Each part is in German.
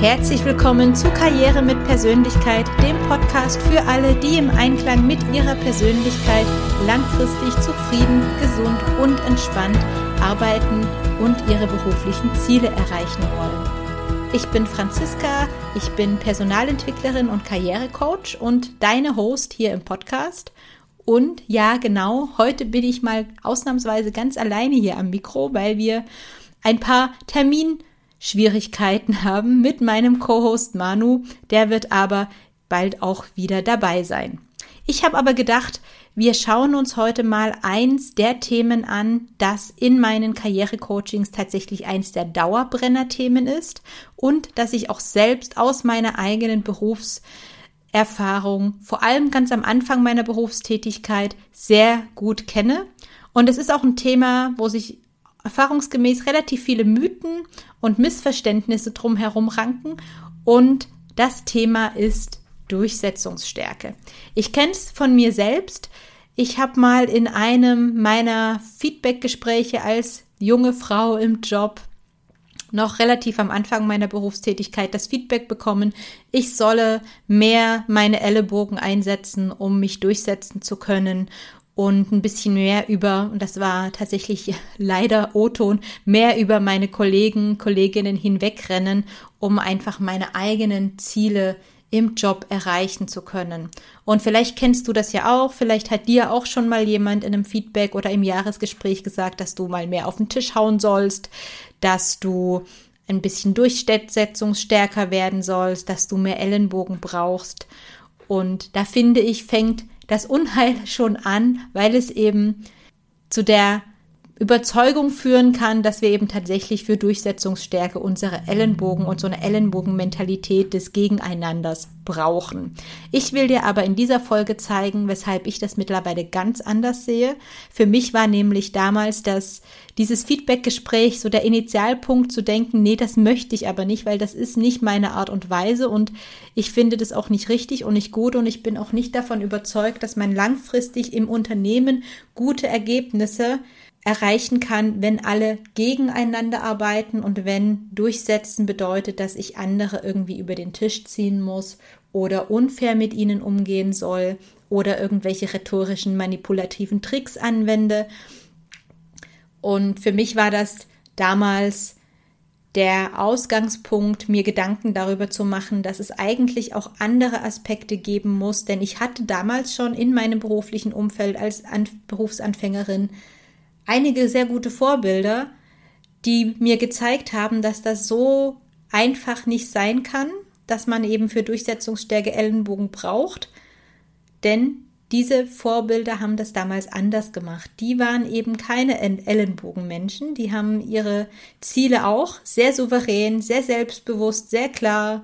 Herzlich willkommen zu Karriere mit Persönlichkeit, dem Podcast für alle, die im Einklang mit ihrer Persönlichkeit langfristig zufrieden, gesund und entspannt arbeiten und ihre beruflichen Ziele erreichen wollen. Ich bin Franziska, ich bin Personalentwicklerin und Karrierecoach und deine Host hier im Podcast. Und ja, genau, heute bin ich mal ausnahmsweise ganz alleine hier am Mikro, weil wir ein paar Termin Schwierigkeiten haben mit meinem Co-Host Manu. Der wird aber bald auch wieder dabei sein. Ich habe aber gedacht, wir schauen uns heute mal eins der Themen an, das in meinen Karrierecoachings tatsächlich eins der Dauerbrenner-Themen ist und das ich auch selbst aus meiner eigenen Berufserfahrung, vor allem ganz am Anfang meiner Berufstätigkeit, sehr gut kenne. Und es ist auch ein Thema, wo sich erfahrungsgemäß relativ viele Mythen und Missverständnisse drumherum ranken und das Thema ist Durchsetzungsstärke. Ich kenne es von mir selbst. Ich habe mal in einem meiner Feedbackgespräche als junge Frau im Job noch relativ am Anfang meiner Berufstätigkeit das Feedback bekommen, ich solle mehr meine Ellenbogen einsetzen, um mich durchsetzen zu können und ein bisschen mehr über, und das war tatsächlich leider O-Ton, mehr über meine Kollegen, Kolleginnen hinwegrennen, um einfach meine eigenen Ziele im Job erreichen zu können. Und vielleicht kennst du das ja auch, vielleicht hat dir auch schon mal jemand in einem Feedback oder im Jahresgespräch gesagt, dass du mal mehr auf den Tisch hauen sollst, dass du ein bisschen durchsetzungsstärker werden sollst, dass du mehr Ellenbogen brauchst. Und da finde ich, fängt das Unheil schon an, weil es eben zu der Überzeugung führen kann, dass wir eben tatsächlich für Durchsetzungsstärke unsere Ellenbogen und so eine Ellenbogenmentalität des Gegeneinanders brauchen. Ich will dir aber in dieser Folge zeigen, weshalb ich das mittlerweile ganz anders sehe. Für mich war nämlich damals das, dieses Feedbackgespräch so der Initialpunkt zu denken, nee, das möchte ich aber nicht, weil das ist nicht meine Art und Weise und ich finde das auch nicht richtig und nicht gut und ich bin auch nicht davon überzeugt, dass man langfristig im Unternehmen gute Ergebnisse erreichen kann, wenn alle gegeneinander arbeiten und wenn durchsetzen bedeutet, dass ich andere irgendwie über den Tisch ziehen muss oder unfair mit ihnen umgehen soll oder irgendwelche rhetorischen manipulativen Tricks anwende. Und für mich war das damals der Ausgangspunkt, mir Gedanken darüber zu machen, dass es eigentlich auch andere Aspekte geben muss, denn ich hatte damals schon in meinem beruflichen Umfeld als An Berufsanfängerin einige sehr gute Vorbilder, die mir gezeigt haben, dass das so einfach nicht sein kann, dass man eben für Durchsetzungsstärke Ellenbogen braucht. Denn diese Vorbilder haben das damals anders gemacht. Die waren eben keine Ellenbogenmenschen. Die haben ihre Ziele auch sehr souverän, sehr selbstbewusst, sehr klar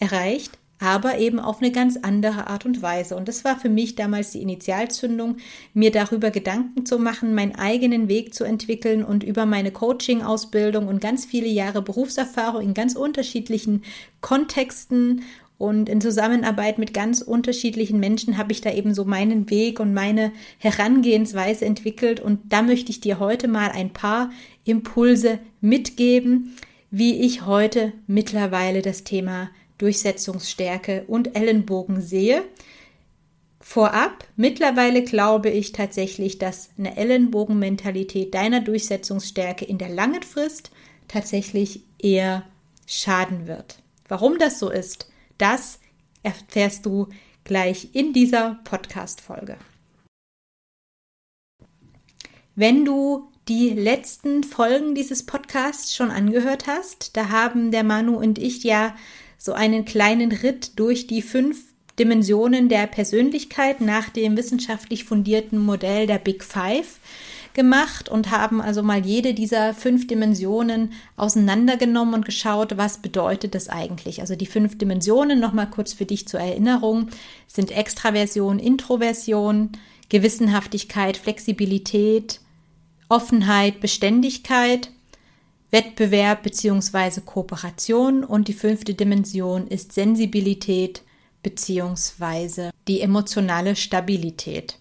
erreicht aber eben auf eine ganz andere Art und Weise. Und das war für mich damals die Initialzündung, mir darüber Gedanken zu machen, meinen eigenen Weg zu entwickeln und über meine Coaching-Ausbildung und ganz viele Jahre Berufserfahrung in ganz unterschiedlichen Kontexten und in Zusammenarbeit mit ganz unterschiedlichen Menschen habe ich da eben so meinen Weg und meine Herangehensweise entwickelt. Und da möchte ich dir heute mal ein paar Impulse mitgeben, wie ich heute mittlerweile das Thema Durchsetzungsstärke und Ellenbogen sehe. Vorab, mittlerweile glaube ich tatsächlich, dass eine Ellenbogenmentalität deiner Durchsetzungsstärke in der langen Frist tatsächlich eher schaden wird. Warum das so ist, das erfährst du gleich in dieser Podcast-Folge. Wenn du die letzten Folgen dieses Podcasts schon angehört hast, da haben der Manu und ich ja so einen kleinen Ritt durch die fünf Dimensionen der Persönlichkeit nach dem wissenschaftlich fundierten Modell der Big Five gemacht und haben also mal jede dieser fünf Dimensionen auseinandergenommen und geschaut, was bedeutet das eigentlich. Also die fünf Dimensionen, nochmal kurz für dich zur Erinnerung, sind Extraversion, Introversion, Gewissenhaftigkeit, Flexibilität, Offenheit, Beständigkeit Wettbewerb bzw. Kooperation und die fünfte Dimension ist Sensibilität bzw. die emotionale Stabilität.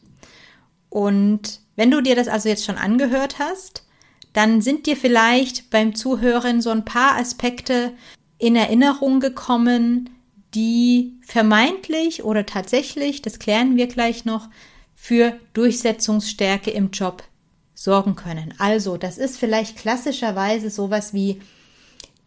Und wenn du dir das also jetzt schon angehört hast, dann sind dir vielleicht beim Zuhören so ein paar Aspekte in Erinnerung gekommen, die vermeintlich oder tatsächlich, das klären wir gleich noch, für Durchsetzungsstärke im Job sorgen können. Also, das ist vielleicht klassischerweise sowas wie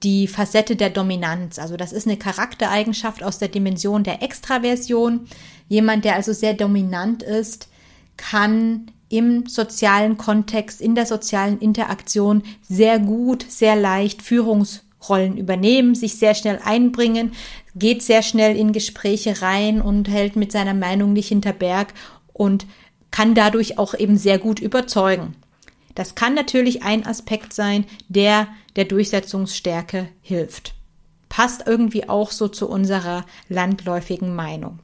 die Facette der Dominanz. Also das ist eine Charaktereigenschaft aus der Dimension der Extraversion. Jemand, der also sehr dominant ist, kann im sozialen Kontext, in der sozialen Interaktion sehr gut, sehr leicht Führungsrollen übernehmen, sich sehr schnell einbringen, geht sehr schnell in Gespräche rein und hält mit seiner Meinung nicht hinter Berg und kann dadurch auch eben sehr gut überzeugen. Das kann natürlich ein Aspekt sein, der der Durchsetzungsstärke hilft. Passt irgendwie auch so zu unserer landläufigen Meinung.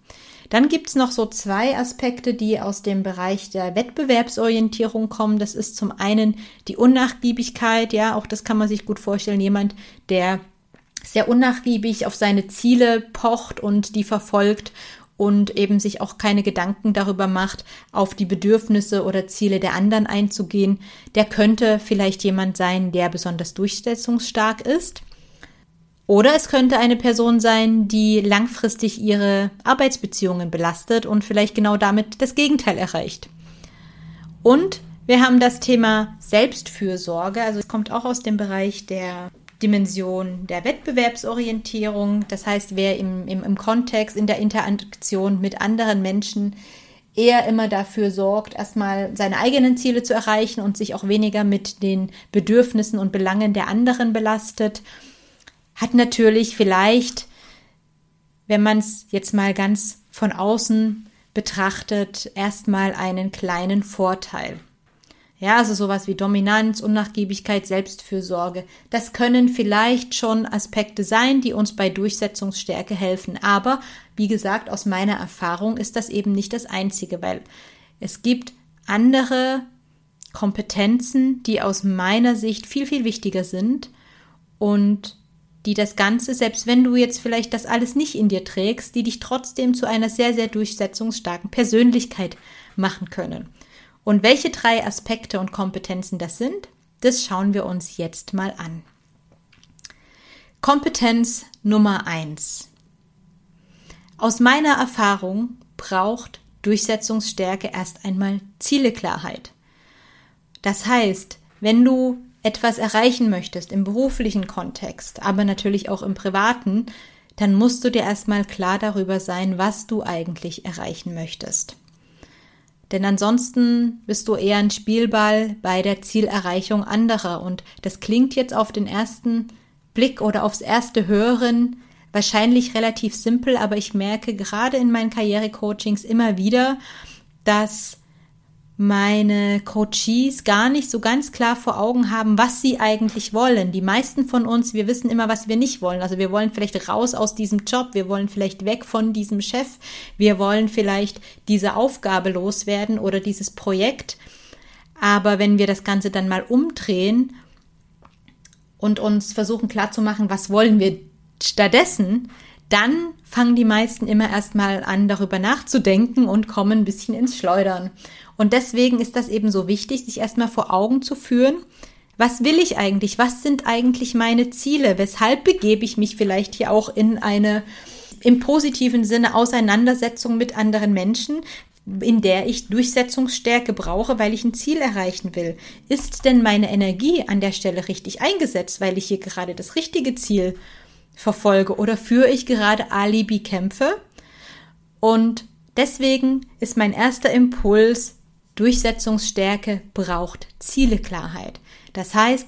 Dann gibt's noch so zwei Aspekte, die aus dem Bereich der Wettbewerbsorientierung kommen. Das ist zum einen die Unnachgiebigkeit, ja, auch das kann man sich gut vorstellen. Jemand, der sehr unnachgiebig auf seine Ziele pocht und die verfolgt und eben sich auch keine Gedanken darüber macht, auf die Bedürfnisse oder Ziele der anderen einzugehen, der könnte vielleicht jemand sein, der besonders durchsetzungsstark ist. Oder es könnte eine Person sein, die langfristig ihre Arbeitsbeziehungen belastet und vielleicht genau damit das Gegenteil erreicht. Und wir haben das Thema Selbstfürsorge, also es kommt auch aus dem Bereich der Dimension der Wettbewerbsorientierung. Das heißt, wer im, im, im Kontext, in der Interaktion mit anderen Menschen eher immer dafür sorgt, erstmal seine eigenen Ziele zu erreichen und sich auch weniger mit den Bedürfnissen und Belangen der anderen belastet, hat natürlich vielleicht, wenn man es jetzt mal ganz von außen betrachtet, erstmal einen kleinen Vorteil. Ja, also sowas wie Dominanz, Unnachgiebigkeit, Selbstfürsorge. Das können vielleicht schon Aspekte sein, die uns bei Durchsetzungsstärke helfen. Aber wie gesagt, aus meiner Erfahrung ist das eben nicht das Einzige, weil es gibt andere Kompetenzen, die aus meiner Sicht viel, viel wichtiger sind und die das Ganze, selbst wenn du jetzt vielleicht das alles nicht in dir trägst, die dich trotzdem zu einer sehr, sehr durchsetzungsstarken Persönlichkeit machen können. Und welche drei Aspekte und Kompetenzen das sind, das schauen wir uns jetzt mal an. Kompetenz Nummer eins. Aus meiner Erfahrung braucht Durchsetzungsstärke erst einmal Zieleklarheit. Das heißt, wenn du etwas erreichen möchtest im beruflichen Kontext, aber natürlich auch im privaten, dann musst du dir erstmal klar darüber sein, was du eigentlich erreichen möchtest. Denn ansonsten bist du eher ein Spielball bei der Zielerreichung anderer. Und das klingt jetzt auf den ersten Blick oder aufs erste Hören wahrscheinlich relativ simpel, aber ich merke gerade in meinen Karrierecoachings immer wieder, dass meine Coaches gar nicht so ganz klar vor Augen haben, was sie eigentlich wollen. Die meisten von uns, wir wissen immer, was wir nicht wollen. Also wir wollen vielleicht raus aus diesem Job, wir wollen vielleicht weg von diesem Chef, wir wollen vielleicht diese Aufgabe loswerden oder dieses Projekt. Aber wenn wir das Ganze dann mal umdrehen und uns versuchen klarzumachen, was wollen wir stattdessen, dann fangen die meisten immer erstmal an, darüber nachzudenken und kommen ein bisschen ins Schleudern. Und deswegen ist das eben so wichtig, sich erstmal vor Augen zu führen, was will ich eigentlich? Was sind eigentlich meine Ziele? Weshalb begebe ich mich vielleicht hier auch in eine im positiven Sinne Auseinandersetzung mit anderen Menschen, in der ich Durchsetzungsstärke brauche, weil ich ein Ziel erreichen will. Ist denn meine Energie an der Stelle richtig eingesetzt, weil ich hier gerade das richtige Ziel verfolge oder führe ich gerade Alibi-Kämpfe? Und deswegen ist mein erster Impuls, Durchsetzungsstärke braucht Zieleklarheit. Das heißt,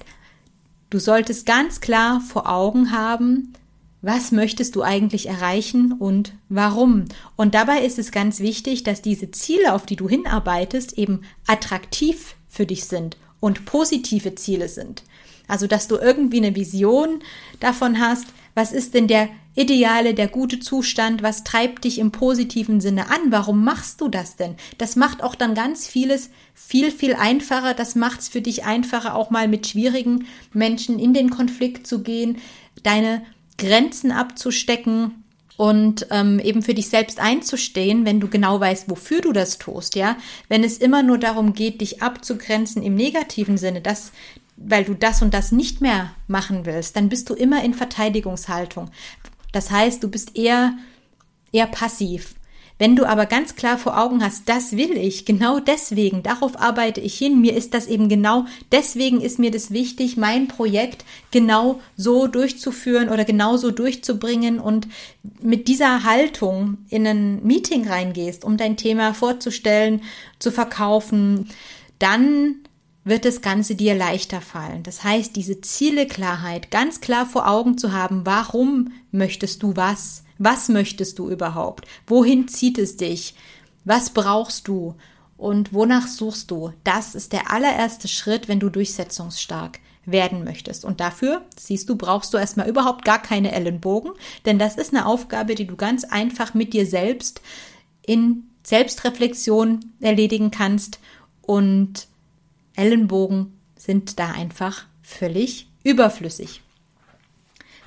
du solltest ganz klar vor Augen haben, was möchtest du eigentlich erreichen und warum. Und dabei ist es ganz wichtig, dass diese Ziele, auf die du hinarbeitest, eben attraktiv für dich sind und positive Ziele sind. Also, dass du irgendwie eine Vision davon hast, was ist denn der ideale, der gute Zustand? Was treibt dich im positiven Sinne an? Warum machst du das denn? Das macht auch dann ganz vieles viel, viel einfacher. Das macht es für dich einfacher, auch mal mit schwierigen Menschen in den Konflikt zu gehen, deine Grenzen abzustecken und ähm, eben für dich selbst einzustehen, wenn du genau weißt, wofür du das tust, ja. Wenn es immer nur darum geht, dich abzugrenzen im negativen Sinne, das weil du das und das nicht mehr machen willst, dann bist du immer in Verteidigungshaltung. Das heißt, du bist eher, eher passiv. Wenn du aber ganz klar vor Augen hast, das will ich, genau deswegen, darauf arbeite ich hin, mir ist das eben genau, deswegen ist mir das wichtig, mein Projekt genau so durchzuführen oder genau so durchzubringen und mit dieser Haltung in ein Meeting reingehst, um dein Thema vorzustellen, zu verkaufen, dann wird das Ganze dir leichter fallen. Das heißt, diese Zieleklarheit ganz klar vor Augen zu haben, warum möchtest du was? Was möchtest du überhaupt? Wohin zieht es dich? Was brauchst du? Und wonach suchst du? Das ist der allererste Schritt, wenn du durchsetzungsstark werden möchtest. Und dafür, siehst du, brauchst du erstmal überhaupt gar keine Ellenbogen, denn das ist eine Aufgabe, die du ganz einfach mit dir selbst in Selbstreflexion erledigen kannst und Ellenbogen sind da einfach völlig überflüssig.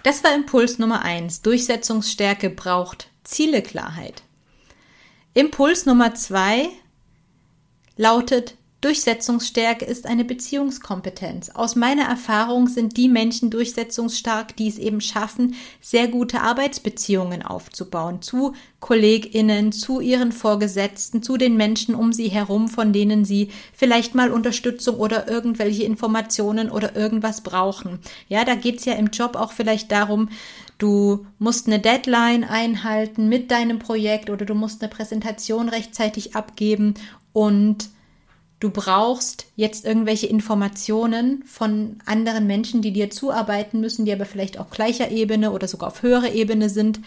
Das war Impuls Nummer eins. Durchsetzungsstärke braucht Zieleklarheit. Impuls Nummer zwei lautet Durchsetzungsstärke ist eine Beziehungskompetenz. Aus meiner Erfahrung sind die Menschen durchsetzungsstark, die es eben schaffen, sehr gute Arbeitsbeziehungen aufzubauen zu Kolleginnen, zu ihren Vorgesetzten, zu den Menschen um sie herum, von denen sie vielleicht mal Unterstützung oder irgendwelche Informationen oder irgendwas brauchen. Ja, da geht's ja im Job auch vielleicht darum, Du musst eine Deadline einhalten mit deinem Projekt oder du musst eine Präsentation rechtzeitig abgeben und du brauchst jetzt irgendwelche Informationen von anderen Menschen, die dir zuarbeiten müssen, die aber vielleicht auf gleicher Ebene oder sogar auf höherer Ebene sind.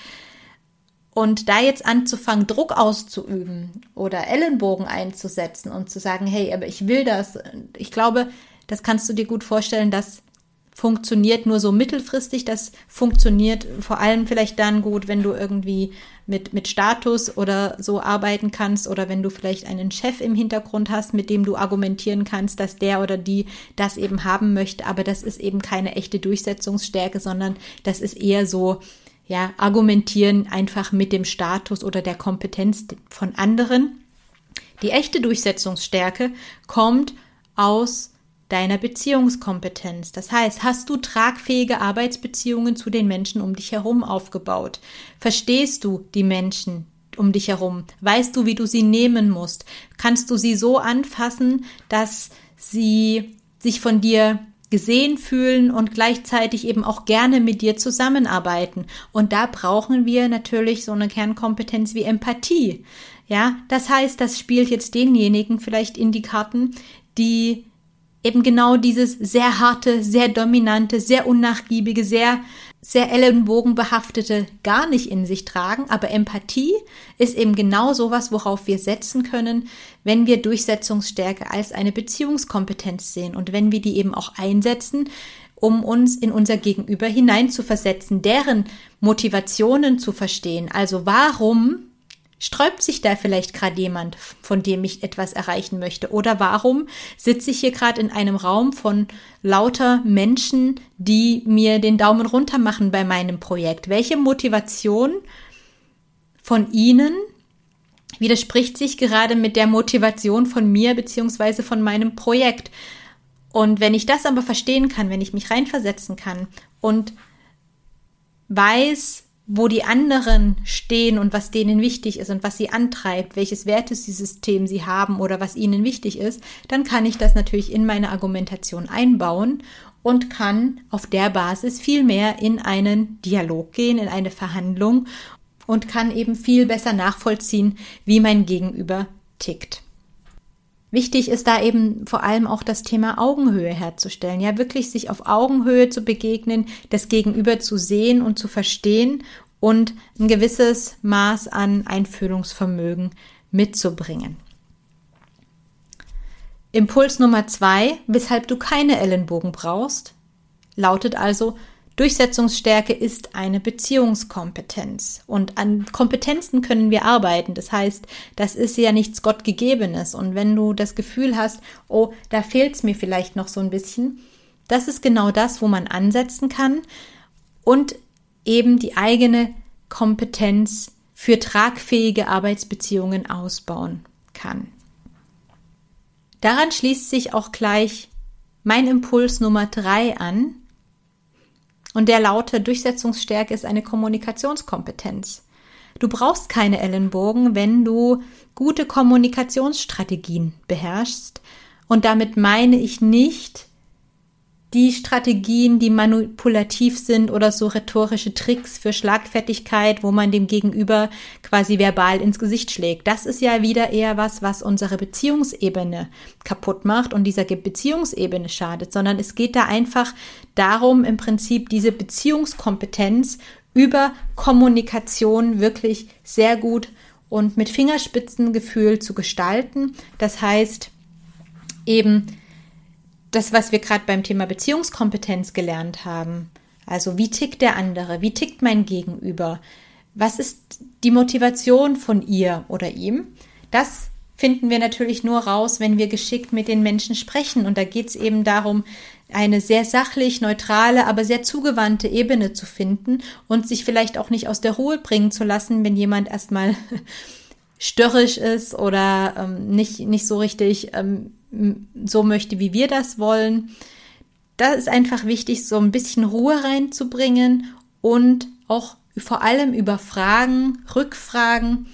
Und da jetzt anzufangen, Druck auszuüben oder Ellenbogen einzusetzen und zu sagen, hey, aber ich will das. Ich glaube, das kannst du dir gut vorstellen, dass funktioniert nur so mittelfristig. Das funktioniert vor allem vielleicht dann gut, wenn du irgendwie mit, mit Status oder so arbeiten kannst oder wenn du vielleicht einen Chef im Hintergrund hast, mit dem du argumentieren kannst, dass der oder die das eben haben möchte. Aber das ist eben keine echte Durchsetzungsstärke, sondern das ist eher so, ja, argumentieren einfach mit dem Status oder der Kompetenz von anderen. Die echte Durchsetzungsstärke kommt aus deiner Beziehungskompetenz. Das heißt, hast du tragfähige Arbeitsbeziehungen zu den Menschen um dich herum aufgebaut? Verstehst du die Menschen um dich herum? Weißt du, wie du sie nehmen musst? Kannst du sie so anfassen, dass sie sich von dir gesehen fühlen und gleichzeitig eben auch gerne mit dir zusammenarbeiten. Und da brauchen wir natürlich so eine Kernkompetenz wie Empathie. Ja, das heißt, das spielt jetzt denjenigen vielleicht in die Karten, die eben genau dieses sehr harte, sehr dominante, sehr unnachgiebige, sehr, sehr ellenbogenbehaftete gar nicht in sich tragen. Aber Empathie ist eben genau sowas, worauf wir setzen können, wenn wir Durchsetzungsstärke als eine Beziehungskompetenz sehen und wenn wir die eben auch einsetzen, um uns in unser Gegenüber hineinzuversetzen, deren Motivationen zu verstehen. Also warum Sträubt sich da vielleicht gerade jemand, von dem ich etwas erreichen möchte? Oder warum sitze ich hier gerade in einem Raum von lauter Menschen, die mir den Daumen runter machen bei meinem Projekt? Welche Motivation von Ihnen widerspricht sich gerade mit der Motivation von mir beziehungsweise von meinem Projekt? Und wenn ich das aber verstehen kann, wenn ich mich reinversetzen kann und weiß, wo die anderen stehen und was denen wichtig ist und was sie antreibt, welches Wertesystem sie haben oder was ihnen wichtig ist, dann kann ich das natürlich in meine Argumentation einbauen und kann auf der Basis viel mehr in einen Dialog gehen, in eine Verhandlung und kann eben viel besser nachvollziehen, wie mein Gegenüber tickt. Wichtig ist da eben vor allem auch das Thema Augenhöhe herzustellen. Ja, wirklich sich auf Augenhöhe zu begegnen, das Gegenüber zu sehen und zu verstehen und ein gewisses Maß an Einfühlungsvermögen mitzubringen. Impuls Nummer zwei, weshalb du keine Ellenbogen brauchst, lautet also, Durchsetzungsstärke ist eine Beziehungskompetenz. Und an Kompetenzen können wir arbeiten. Das heißt, das ist ja nichts Gottgegebenes. Und wenn du das Gefühl hast, oh, da fehlt es mir vielleicht noch so ein bisschen, das ist genau das, wo man ansetzen kann und eben die eigene Kompetenz für tragfähige Arbeitsbeziehungen ausbauen kann. Daran schließt sich auch gleich mein Impuls Nummer drei an. Und der lautet, Durchsetzungsstärke ist eine Kommunikationskompetenz. Du brauchst keine Ellenbogen, wenn du gute Kommunikationsstrategien beherrschst. Und damit meine ich nicht die Strategien, die manipulativ sind oder so rhetorische Tricks für Schlagfertigkeit, wo man dem Gegenüber quasi verbal ins Gesicht schlägt. Das ist ja wieder eher was, was unsere Beziehungsebene kaputt macht und dieser Beziehungsebene schadet, sondern es geht da einfach darum, im Prinzip diese Beziehungskompetenz über Kommunikation wirklich sehr gut und mit Fingerspitzengefühl zu gestalten. Das heißt, eben das, was wir gerade beim Thema Beziehungskompetenz gelernt haben. Also wie tickt der andere? Wie tickt mein Gegenüber? Was ist die Motivation von ihr oder ihm? Das finden wir natürlich nur raus, wenn wir geschickt mit den Menschen sprechen. Und da geht es eben darum, eine sehr sachlich, neutrale, aber sehr zugewandte Ebene zu finden und sich vielleicht auch nicht aus der Ruhe bringen zu lassen, wenn jemand erstmal störrisch ist oder ähm, nicht, nicht so richtig ähm, so möchte, wie wir das wollen. Da ist einfach wichtig, so ein bisschen Ruhe reinzubringen und auch vor allem über Fragen, Rückfragen.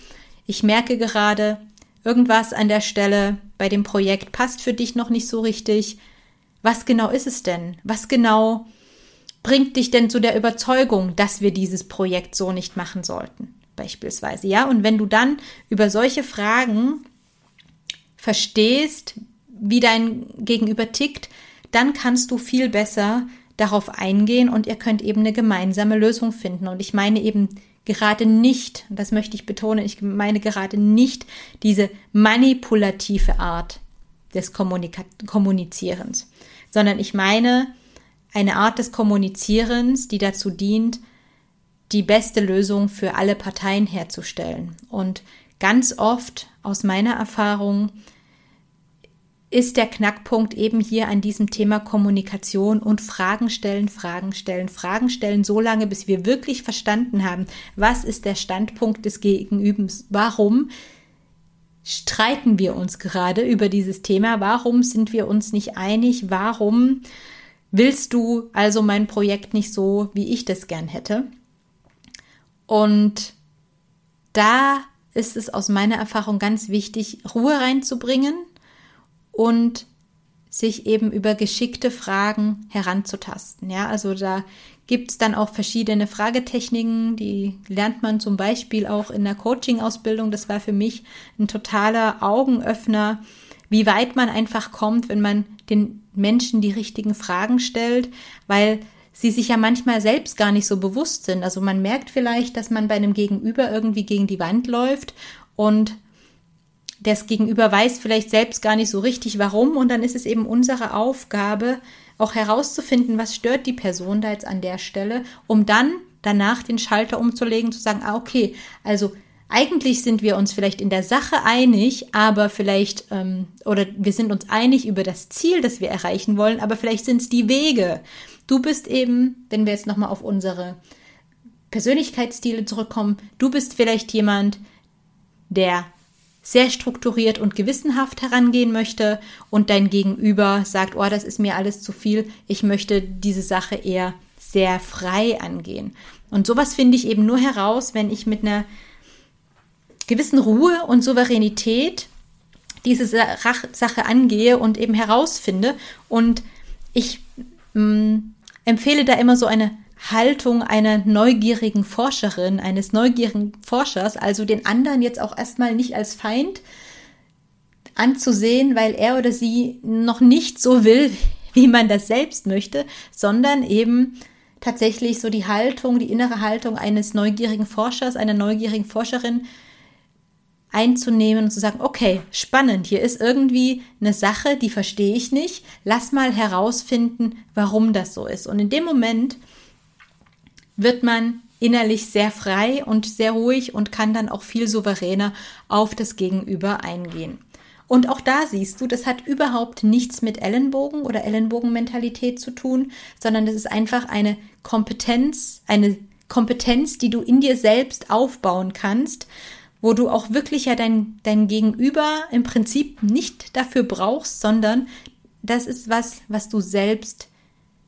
Ich merke gerade, irgendwas an der Stelle bei dem Projekt passt für dich noch nicht so richtig. Was genau ist es denn? Was genau bringt dich denn zu der Überzeugung, dass wir dieses Projekt so nicht machen sollten? Beispielsweise, ja. Und wenn du dann über solche Fragen verstehst, wie dein Gegenüber tickt, dann kannst du viel besser darauf eingehen und ihr könnt eben eine gemeinsame Lösung finden. Und ich meine eben gerade nicht, das möchte ich betonen, ich meine gerade nicht diese manipulative Art des Kommunika Kommunizierens, sondern ich meine eine Art des Kommunizierens, die dazu dient, die beste Lösung für alle Parteien herzustellen. Und ganz oft aus meiner Erfahrung ist der Knackpunkt eben hier an diesem Thema Kommunikation und Fragen stellen, Fragen stellen, Fragen stellen, so lange, bis wir wirklich verstanden haben, was ist der Standpunkt des Gegenübers, warum streiten wir uns gerade über dieses Thema, warum sind wir uns nicht einig, warum willst du also mein Projekt nicht so, wie ich das gern hätte. Und da ist es aus meiner Erfahrung ganz wichtig, Ruhe reinzubringen, und sich eben über geschickte Fragen heranzutasten. Ja, also da gibt es dann auch verschiedene Fragetechniken, die lernt man zum Beispiel auch in der Coaching-Ausbildung. Das war für mich ein totaler Augenöffner, wie weit man einfach kommt, wenn man den Menschen die richtigen Fragen stellt, weil sie sich ja manchmal selbst gar nicht so bewusst sind. Also man merkt vielleicht, dass man bei einem Gegenüber irgendwie gegen die Wand läuft und das Gegenüber weiß vielleicht selbst gar nicht so richtig warum und dann ist es eben unsere Aufgabe, auch herauszufinden, was stört die Person da jetzt an der Stelle, um dann danach den Schalter umzulegen, zu sagen, ah, okay, also eigentlich sind wir uns vielleicht in der Sache einig, aber vielleicht, ähm, oder wir sind uns einig über das Ziel, das wir erreichen wollen, aber vielleicht sind es die Wege. Du bist eben, wenn wir jetzt nochmal auf unsere Persönlichkeitsstile zurückkommen, du bist vielleicht jemand, der sehr strukturiert und gewissenhaft herangehen möchte und dein Gegenüber sagt, oh, das ist mir alles zu viel, ich möchte diese Sache eher sehr frei angehen. Und sowas finde ich eben nur heraus, wenn ich mit einer gewissen Ruhe und Souveränität diese Sache angehe und eben herausfinde. Und ich mh, mm, empfehle da immer so eine Haltung einer neugierigen Forscherin, eines neugierigen Forschers, also den anderen jetzt auch erstmal nicht als Feind anzusehen, weil er oder sie noch nicht so will, wie man das selbst möchte, sondern eben tatsächlich so die Haltung, die innere Haltung eines neugierigen Forschers, einer neugierigen Forscherin einzunehmen und zu sagen, okay, spannend, hier ist irgendwie eine Sache, die verstehe ich nicht, lass mal herausfinden, warum das so ist. Und in dem Moment wird man innerlich sehr frei und sehr ruhig und kann dann auch viel souveräner auf das Gegenüber eingehen. Und auch da siehst du, das hat überhaupt nichts mit Ellenbogen oder Ellenbogenmentalität zu tun, sondern das ist einfach eine Kompetenz, eine Kompetenz, die du in dir selbst aufbauen kannst, wo du auch wirklich ja dein, dein Gegenüber im Prinzip nicht dafür brauchst, sondern das ist was, was du selbst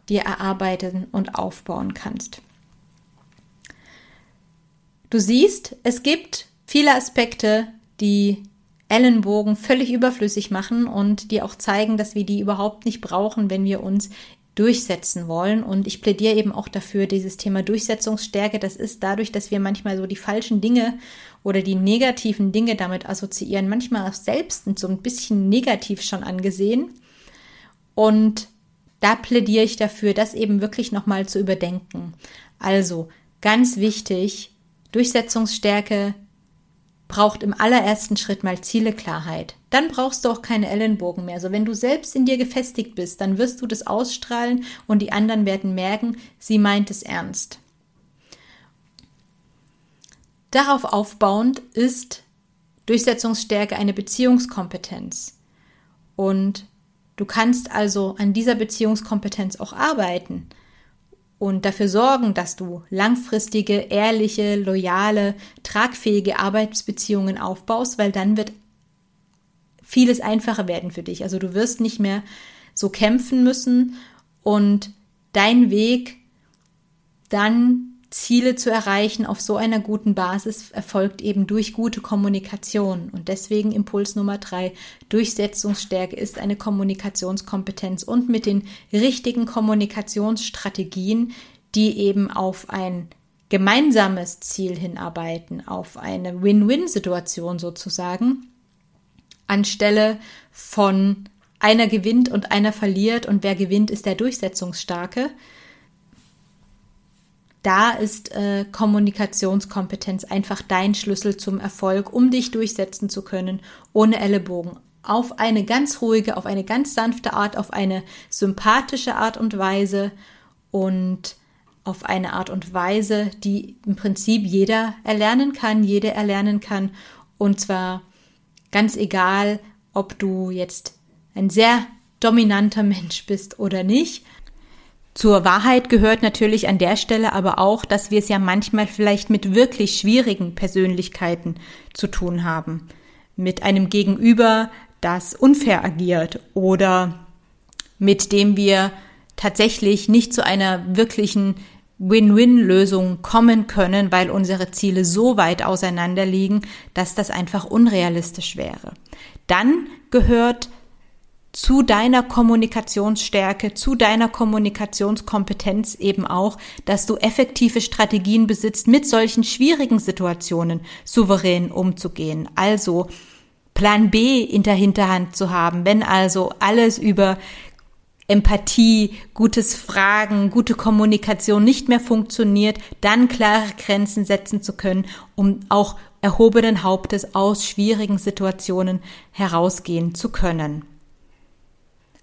dir erarbeiten und aufbauen kannst. Du siehst, es gibt viele Aspekte, die Ellenbogen völlig überflüssig machen und die auch zeigen, dass wir die überhaupt nicht brauchen, wenn wir uns durchsetzen wollen. Und ich plädiere eben auch dafür, dieses Thema Durchsetzungsstärke, das ist dadurch, dass wir manchmal so die falschen Dinge oder die negativen Dinge damit assoziieren, manchmal auch selbst so ein bisschen negativ schon angesehen. Und da plädiere ich dafür, das eben wirklich nochmal zu überdenken. Also ganz wichtig, Durchsetzungsstärke braucht im allerersten Schritt mal Zieleklarheit. Dann brauchst du auch keine Ellenbogen mehr. Also wenn du selbst in dir gefestigt bist, dann wirst du das ausstrahlen und die anderen werden merken, sie meint es ernst. Darauf aufbauend ist Durchsetzungsstärke eine Beziehungskompetenz. Und du kannst also an dieser Beziehungskompetenz auch arbeiten und dafür sorgen, dass du langfristige, ehrliche, loyale, tragfähige Arbeitsbeziehungen aufbaust, weil dann wird vieles einfacher werden für dich. Also du wirst nicht mehr so kämpfen müssen und dein Weg dann Ziele zu erreichen auf so einer guten Basis erfolgt eben durch gute Kommunikation. Und deswegen Impuls Nummer drei, Durchsetzungsstärke ist eine Kommunikationskompetenz und mit den richtigen Kommunikationsstrategien, die eben auf ein gemeinsames Ziel hinarbeiten, auf eine Win-Win-Situation sozusagen, anstelle von einer gewinnt und einer verliert und wer gewinnt, ist der Durchsetzungsstarke, da ist äh, Kommunikationskompetenz einfach dein Schlüssel zum Erfolg, um dich durchsetzen zu können, ohne Ellenbogen. Auf eine ganz ruhige, auf eine ganz sanfte Art, auf eine sympathische Art und Weise und auf eine Art und Weise, die im Prinzip jeder erlernen kann, jede erlernen kann. Und zwar ganz egal, ob du jetzt ein sehr dominanter Mensch bist oder nicht. Zur Wahrheit gehört natürlich an der Stelle aber auch, dass wir es ja manchmal vielleicht mit wirklich schwierigen Persönlichkeiten zu tun haben. Mit einem Gegenüber, das unfair agiert oder mit dem wir tatsächlich nicht zu einer wirklichen Win-Win-Lösung kommen können, weil unsere Ziele so weit auseinander liegen, dass das einfach unrealistisch wäre. Dann gehört zu deiner Kommunikationsstärke, zu deiner Kommunikationskompetenz eben auch, dass du effektive Strategien besitzt, mit solchen schwierigen Situationen souverän umzugehen. Also Plan B in der Hinterhand zu haben, wenn also alles über Empathie, gutes Fragen, gute Kommunikation nicht mehr funktioniert, dann klare Grenzen setzen zu können, um auch erhobenen Hauptes aus schwierigen Situationen herausgehen zu können.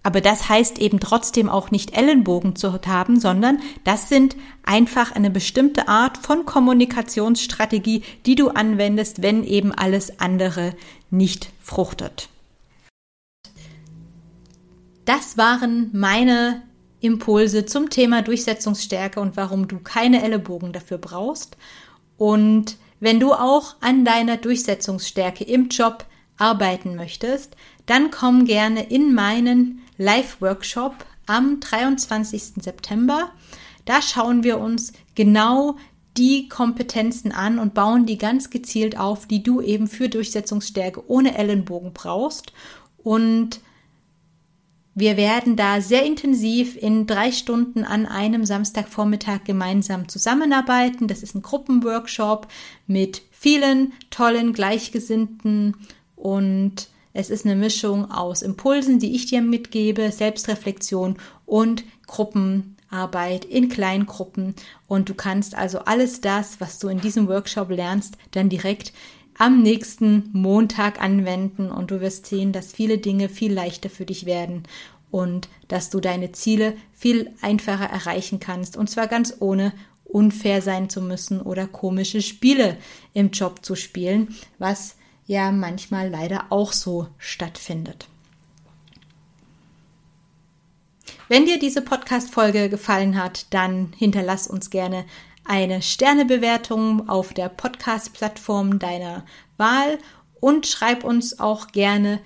Aber das heißt eben trotzdem auch nicht Ellenbogen zu haben, sondern das sind einfach eine bestimmte Art von Kommunikationsstrategie, die du anwendest, wenn eben alles andere nicht fruchtet. Das waren meine Impulse zum Thema Durchsetzungsstärke und warum du keine Ellenbogen dafür brauchst. Und wenn du auch an deiner Durchsetzungsstärke im Job arbeiten möchtest, dann komm gerne in meinen Live-Workshop am 23. September. Da schauen wir uns genau die Kompetenzen an und bauen die ganz gezielt auf, die du eben für Durchsetzungsstärke ohne Ellenbogen brauchst. Und wir werden da sehr intensiv in drei Stunden an einem Samstagvormittag gemeinsam zusammenarbeiten. Das ist ein Gruppenworkshop mit vielen tollen Gleichgesinnten und es ist eine Mischung aus Impulsen, die ich dir mitgebe, Selbstreflexion und Gruppenarbeit in Kleingruppen. Und du kannst also alles das, was du in diesem Workshop lernst, dann direkt am nächsten Montag anwenden und du wirst sehen, dass viele Dinge viel leichter für dich werden und dass du deine Ziele viel einfacher erreichen kannst und zwar ganz ohne unfair sein zu müssen oder komische Spiele im Job zu spielen, was ja manchmal leider auch so stattfindet. Wenn dir diese Podcast-Folge gefallen hat, dann hinterlass uns gerne eine Sternebewertung auf der Podcast-Plattform deiner Wahl und schreib uns auch gerne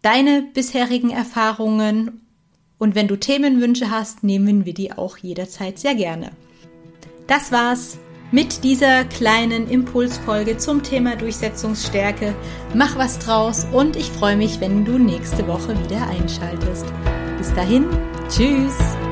deine bisherigen Erfahrungen Und wenn du Themenwünsche hast, nehmen wir die auch jederzeit sehr gerne. Das war's mit dieser kleinen Impulsfolge zum Thema Durchsetzungsstärke. Mach was draus und ich freue mich, wenn du nächste Woche wieder einschaltest. Bis dahin, tschüss!